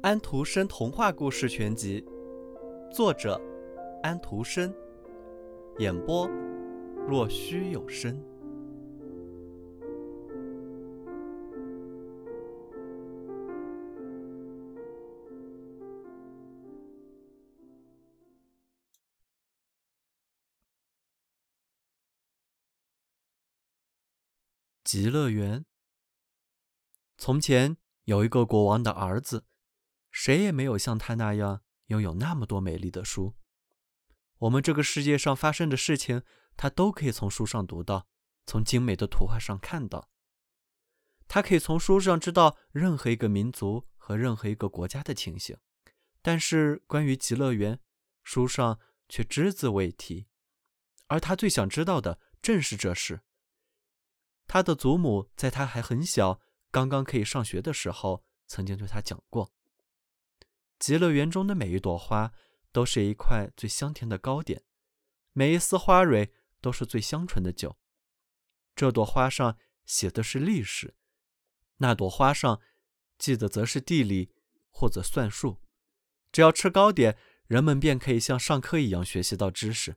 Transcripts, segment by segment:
安徒生童话故事全集，作者安徒生，演播若虚有声。极乐园。从前有一个国王的儿子。谁也没有像他那样拥有那么多美丽的书。我们这个世界上发生的事情，他都可以从书上读到，从精美的图画上看到。他可以从书上知道任何一个民族和任何一个国家的情形，但是关于极乐园，书上却只字未提。而他最想知道的正是这事。他的祖母在他还很小，刚刚可以上学的时候，曾经对他讲过。极乐园中的每一朵花都是一块最香甜的糕点，每一丝花蕊都是最香醇的酒。这朵花上写的是历史，那朵花上记的则是地理或者算术。只要吃糕点，人们便可以像上课一样学习到知识。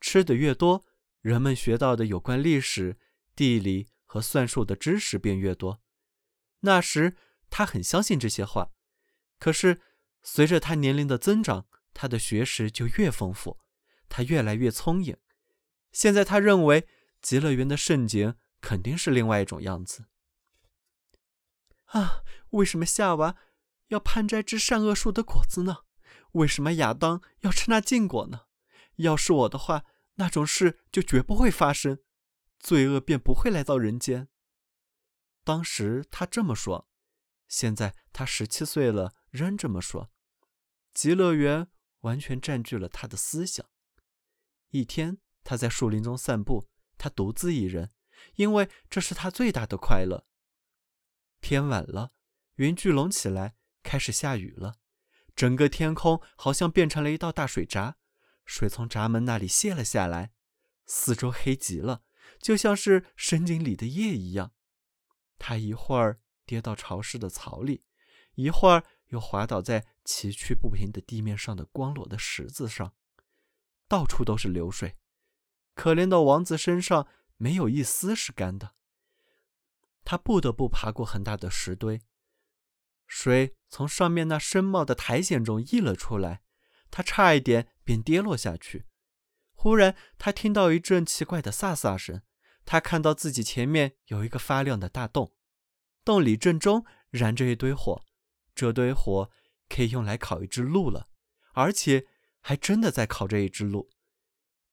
吃的越多，人们学到的有关历史、地理和算术的知识便越多。那时他很相信这些话，可是。随着他年龄的增长，他的学识就越丰富，他越来越聪颖。现在他认为极乐园的盛景肯定是另外一种样子。啊，为什么夏娃要攀摘枝善恶树的果子呢？为什么亚当要吃那禁果呢？要是我的话，那种事就绝不会发生，罪恶便不会来到人间。当时他这么说，现在他十七岁了，仍这么说。极乐园完全占据了他的思想。一天，他在树林中散步，他独自一人，因为这是他最大的快乐。天晚了，云聚拢起来，开始下雨了。整个天空好像变成了一道大水闸，水从闸门那里泄了下来，四周黑极了，就像是深井里的夜一样。他一会儿跌到潮湿的草里，一会儿。又滑倒在崎岖不平的地面上的光裸的石子上，到处都是流水。可怜的王子身上没有一丝是干的。他不得不爬过很大的石堆，水从上面那深茂的苔藓中溢了出来，他差一点便跌落下去。忽然，他听到一阵奇怪的飒飒声，他看到自己前面有一个发亮的大洞，洞里正中燃着一堆火。这堆火可以用来烤一只鹿了，而且还真的在烤着一只鹿。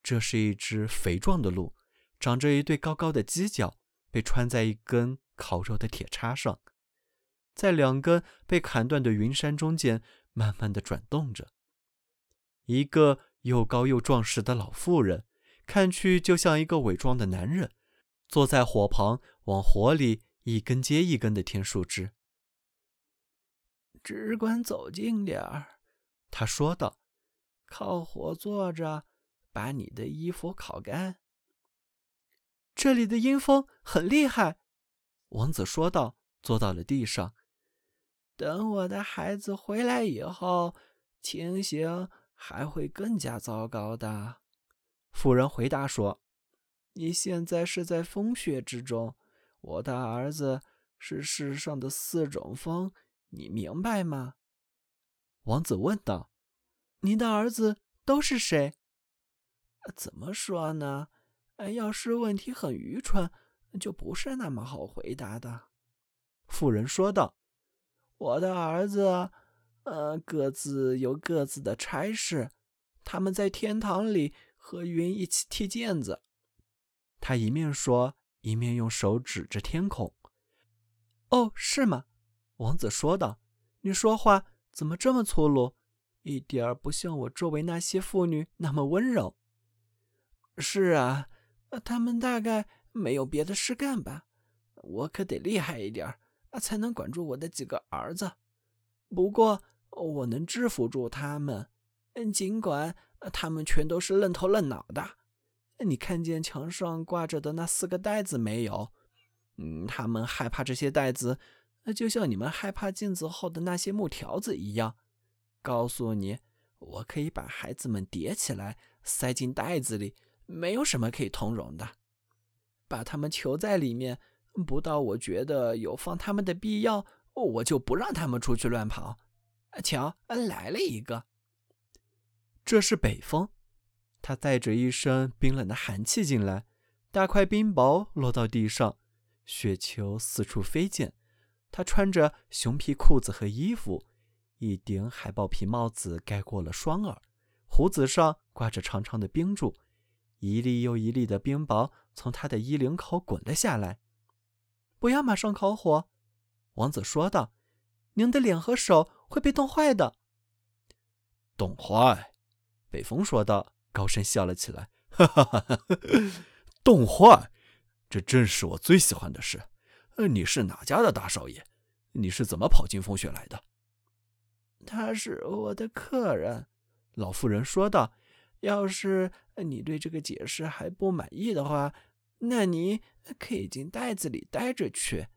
这是一只肥壮的鹿，长着一对高高的犄角，被穿在一根烤肉的铁叉上，在两根被砍断的云杉中间慢慢的转动着。一个又高又壮实的老妇人，看去就像一个伪装的男人，坐在火旁，往火里一根接一根的添树枝。只管走近点儿，他说道：“靠火坐着，把你的衣服烤干。”这里的阴风很厉害，王子说道，坐到了地上。等我的孩子回来以后，情形还会更加糟糕的。妇人回答说：“你现在是在风雪之中，我的儿子是世上的四种风。”你明白吗？王子问道。“您的儿子都是谁？”怎么说呢？要是问题很愚蠢，就不是那么好回答的。”妇人说道。“我的儿子，呃，各自有各自的差事，他们在天堂里和云一起踢毽子。”他一面说，一面用手指着天空。“哦，是吗？”王子说道：“你说话怎么这么粗鲁？一点儿不像我周围那些妇女那么温柔。”“是啊，他们大概没有别的事干吧？我可得厉害一点才能管住我的几个儿子。不过我能制服住他们，尽管他们全都是愣头愣脑的。你看见墙上挂着的那四个袋子没有？嗯，他们害怕这些袋子，就像你们害怕镜子后的那些木条子一样。告诉你，我可以把孩子们叠起来，塞进袋子里，没有什么可以通融的。把他们囚在里面，不到我觉得有放他们的必要，我就不让他们出去乱跑。瞧，来了一个。这是北风，他带着一身冰冷的寒气进来，大块冰雹落到地上，雪球四处飞溅。他穿着熊皮裤子和衣服。一顶海豹皮帽子盖过了双耳，胡子上挂着长长的冰柱，一粒又一粒的冰雹从他的衣领口滚了下来。不要马上烤火，王子说道：“您的脸和手会被冻坏的。”冻坏，北风说道，高声笑了起来：“哈哈哈哈！动画，这正是我最喜欢的事。你是哪家的大少爷？你是怎么跑进风雪来的？”他是我的客人，老妇人说道：“要是你对这个解释还不满意的话，那你可以进袋子里待着去。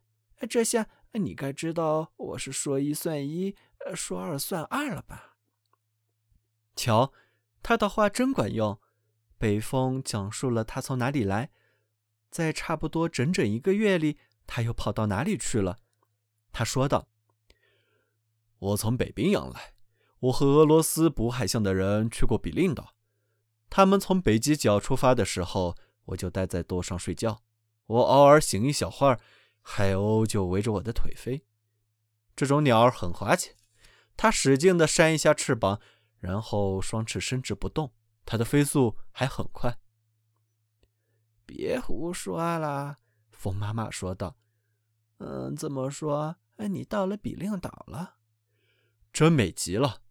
这下你该知道我是说一算一，说二算二了吧？”瞧，他的话真管用。北风讲述了他从哪里来，在差不多整整一个月里，他又跑到哪里去了。他说道。我从北冰洋来，我和俄罗斯捕海象的人去过比令岛。他们从北极角出发的时候，我就待在舵上睡觉。我偶尔醒一小会儿，海鸥就围着我的腿飞。这种鸟儿很滑稽，它使劲地扇一下翅膀，然后双翅伸直不动。它的飞速还很快。别胡说了，风妈妈说道。嗯，这么说，哎你到了比令岛了？真美极了，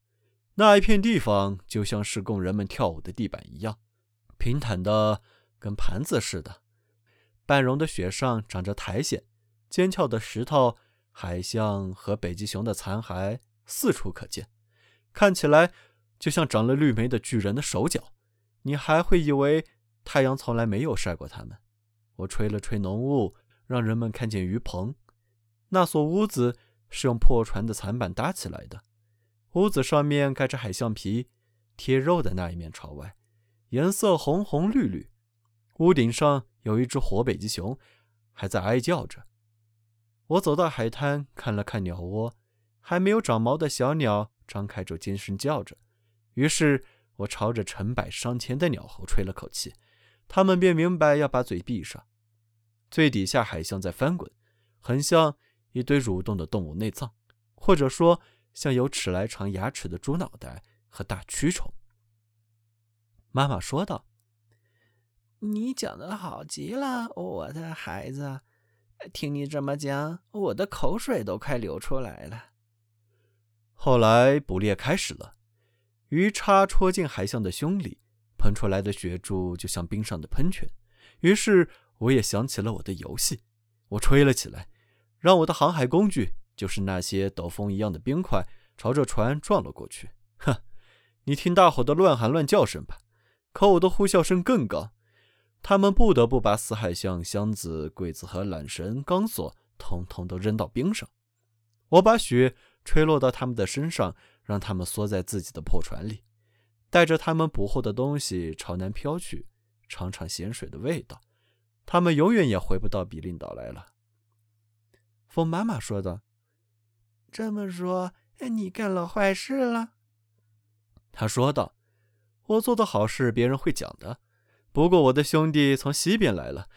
那一片地方就像是供人们跳舞的地板一样，平坦的跟盘子似的。半融的雪上长着苔藓，尖峭的石头、海象和北极熊的残骸四处可见，看起来就像长了绿莓的巨人的手脚。你还会以为太阳从来没有晒过它们。我吹了吹浓雾，让人们看见鱼棚。那所屋子是用破船的残板搭起来的。屋子上面盖着海象皮，贴肉的那一面朝外，颜色红红绿绿。屋顶上有一只活北极熊，还在哀叫着。我走到海滩，看了看鸟窝，还没有长毛的小鸟张开着尖声叫着。于是我朝着成百上千的鸟猴吹了口气，它们便明白要把嘴闭上。最底下海象在翻滚，很像一堆蠕动的动物内脏，或者说。像有齿来长牙齿的猪脑袋和大蛆虫。妈妈说道：“你讲的好极了，我的孩子。听你这么讲，我的口水都快流出来了。”后来捕猎开始了，鱼叉戳进海象的胸里，喷出来的血柱就像冰上的喷泉。于是我也想起了我的游戏，我吹了起来，让我的航海工具。就是那些斗风一样的冰块朝着船撞了过去。哼，你听大伙的乱喊乱叫声吧，可我的呼啸声更高。他们不得不把死海象、箱子、柜子和缆绳、钢索统统都扔到冰上。我把雪吹落到他们的身上，让他们缩在自己的破船里，带着他们捕获的东西朝南飘去，尝尝咸水的味道。他们永远也回不到比林岛来了。风妈妈说道。这么说，你干了坏事了？他说道：“我做的好事，别人会讲的。不过我的兄弟从西边来了，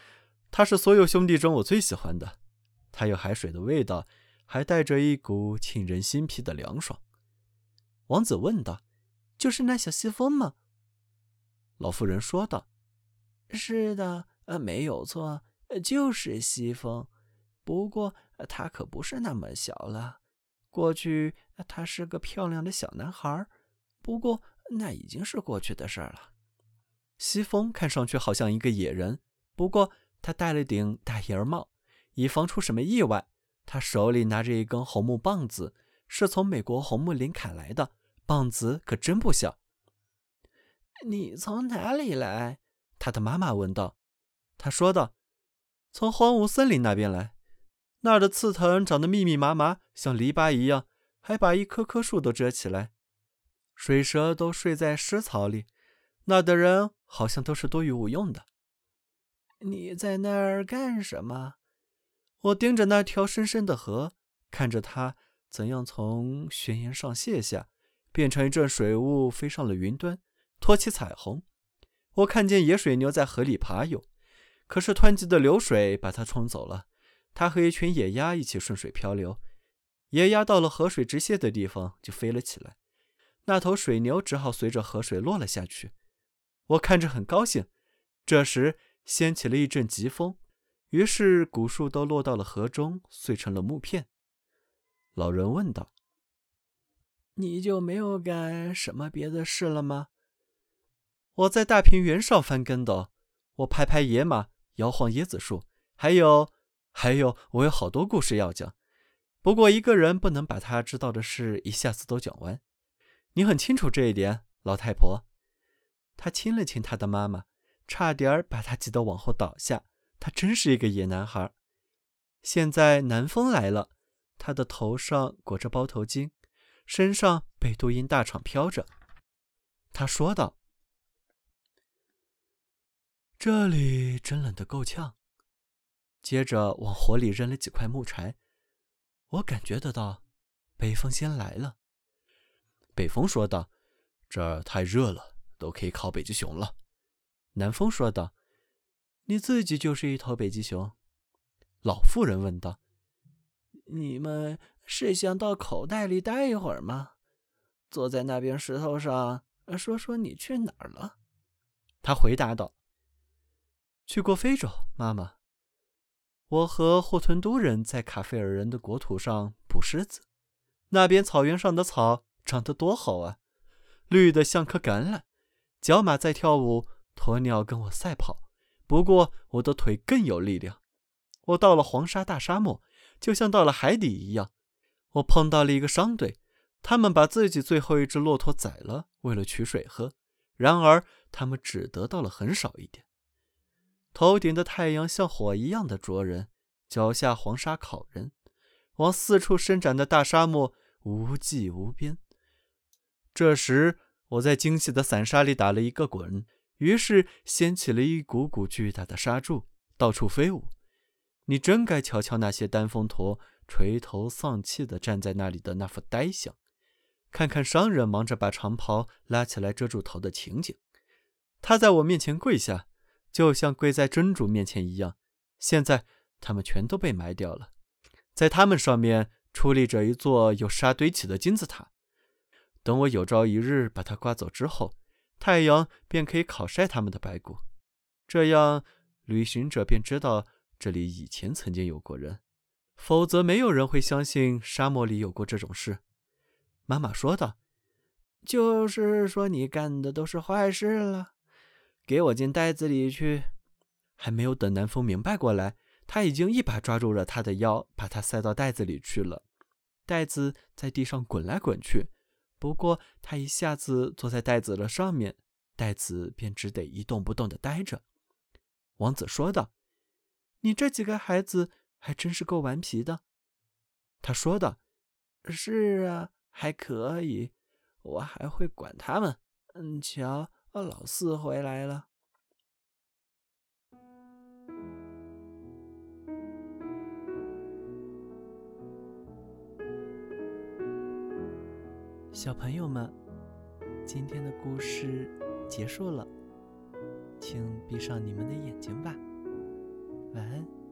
他是所有兄弟中我最喜欢的。他有海水的味道，还带着一股沁人心脾的凉爽。”王子问道：“就是那小西风吗？”老妇人说道：“是的，呃，没有错，就是西风。不过他可不是那么小了。”过去他是个漂亮的小男孩，不过那已经是过去的事了。西风看上去好像一个野人，不过他戴了顶大檐帽，以防出什么意外。他手里拿着一根红木棒子，是从美国红木林砍来的，棒子可真不小。你从哪里来？他的妈妈问道。他说道：“从荒芜森林那边来。那儿的刺藤长得密密麻麻，像篱笆一样，还把一棵棵树都遮起来。水蛇都睡在湿草里，那儿的人好像都是多余无用的。你在那儿干什么？我盯着那条深深的河，看着它怎样从悬崖上卸下，变成一阵水雾，飞上了云端，托起彩虹。我看见野水牛在河里爬游，可是湍急的流水把它冲走了。它和一群野鸭一起顺水漂流，野鸭到了河水直泻的地方就飞了起来，那头水牛只好随着河水落了下去。我看着很高兴。这时掀起了一阵疾风，于是古树都落到了河中，碎成了木片。老人问道：“你就没有干什么别的事了吗？”我在大平原上翻跟斗，我拍拍野马，摇晃椰子树，还有。还有，我有好多故事要讲，不过一个人不能把他知道的事一下子都讲完。你很清楚这一点，老太婆。他亲了亲他的妈妈，差点把他急得往后倒下。他真是一个野男孩。现在南风来了，他的头上裹着包头巾，身上被杜茵大氅飘着。他说道：“这里真冷得够呛。”接着往火里扔了几块木柴，我感觉得到，北风先来了。北风说道：“这儿太热了，都可以烤北极熊了。”南风说道：“你自己就是一头北极熊。”老妇人问道：“你们是想到口袋里待一会儿吗？坐在那边石头上，说说你去哪儿了？”他回答道：“去过非洲，妈妈。”我和霍屯都人在卡费尔人的国土上捕狮子，那边草原上的草长得多好啊，绿的像颗橄榄。角马在跳舞，鸵鸟跟我赛跑，不过我的腿更有力量。我到了黄沙大沙漠，就像到了海底一样。我碰到了一个商队，他们把自己最后一只骆驼宰了，为了取水喝。然而他们只得到了很少一点。头顶的太阳像火一样的灼人，脚下黄沙烤人，往四处伸展的大沙漠无际无边。这时，我在精细的散沙里打了一个滚，于是掀起了一股股巨大的沙柱，到处飞舞。你真该瞧瞧那些单峰驼垂头丧气地站在那里的那副呆相，看看商人忙着把长袍拉起来遮住头的情景。他在我面前跪下。就像跪在真主面前一样，现在他们全都被埋掉了，在他们上面矗立着一座由沙堆起的金字塔。等我有朝一日把它刮走之后，太阳便可以烤晒他们的白骨，这样旅行者便知道这里以前曾经有过人，否则没有人会相信沙漠里有过这种事。妈妈说道：“就是说你干的都是坏事了。”给我进袋子里去！还没有等南风明白过来，他已经一把抓住了他的腰，把他塞到袋子里去了。袋子在地上滚来滚去，不过他一下子坐在袋子的上面，袋子便只得一动不动地待着。王子说道：“你这几个孩子还真是够顽皮的。”他说道：“是啊，还可以，我还会管他们。嗯，瞧。”老四回来了，小朋友们，今天的故事结束了，请闭上你们的眼睛吧，晚安。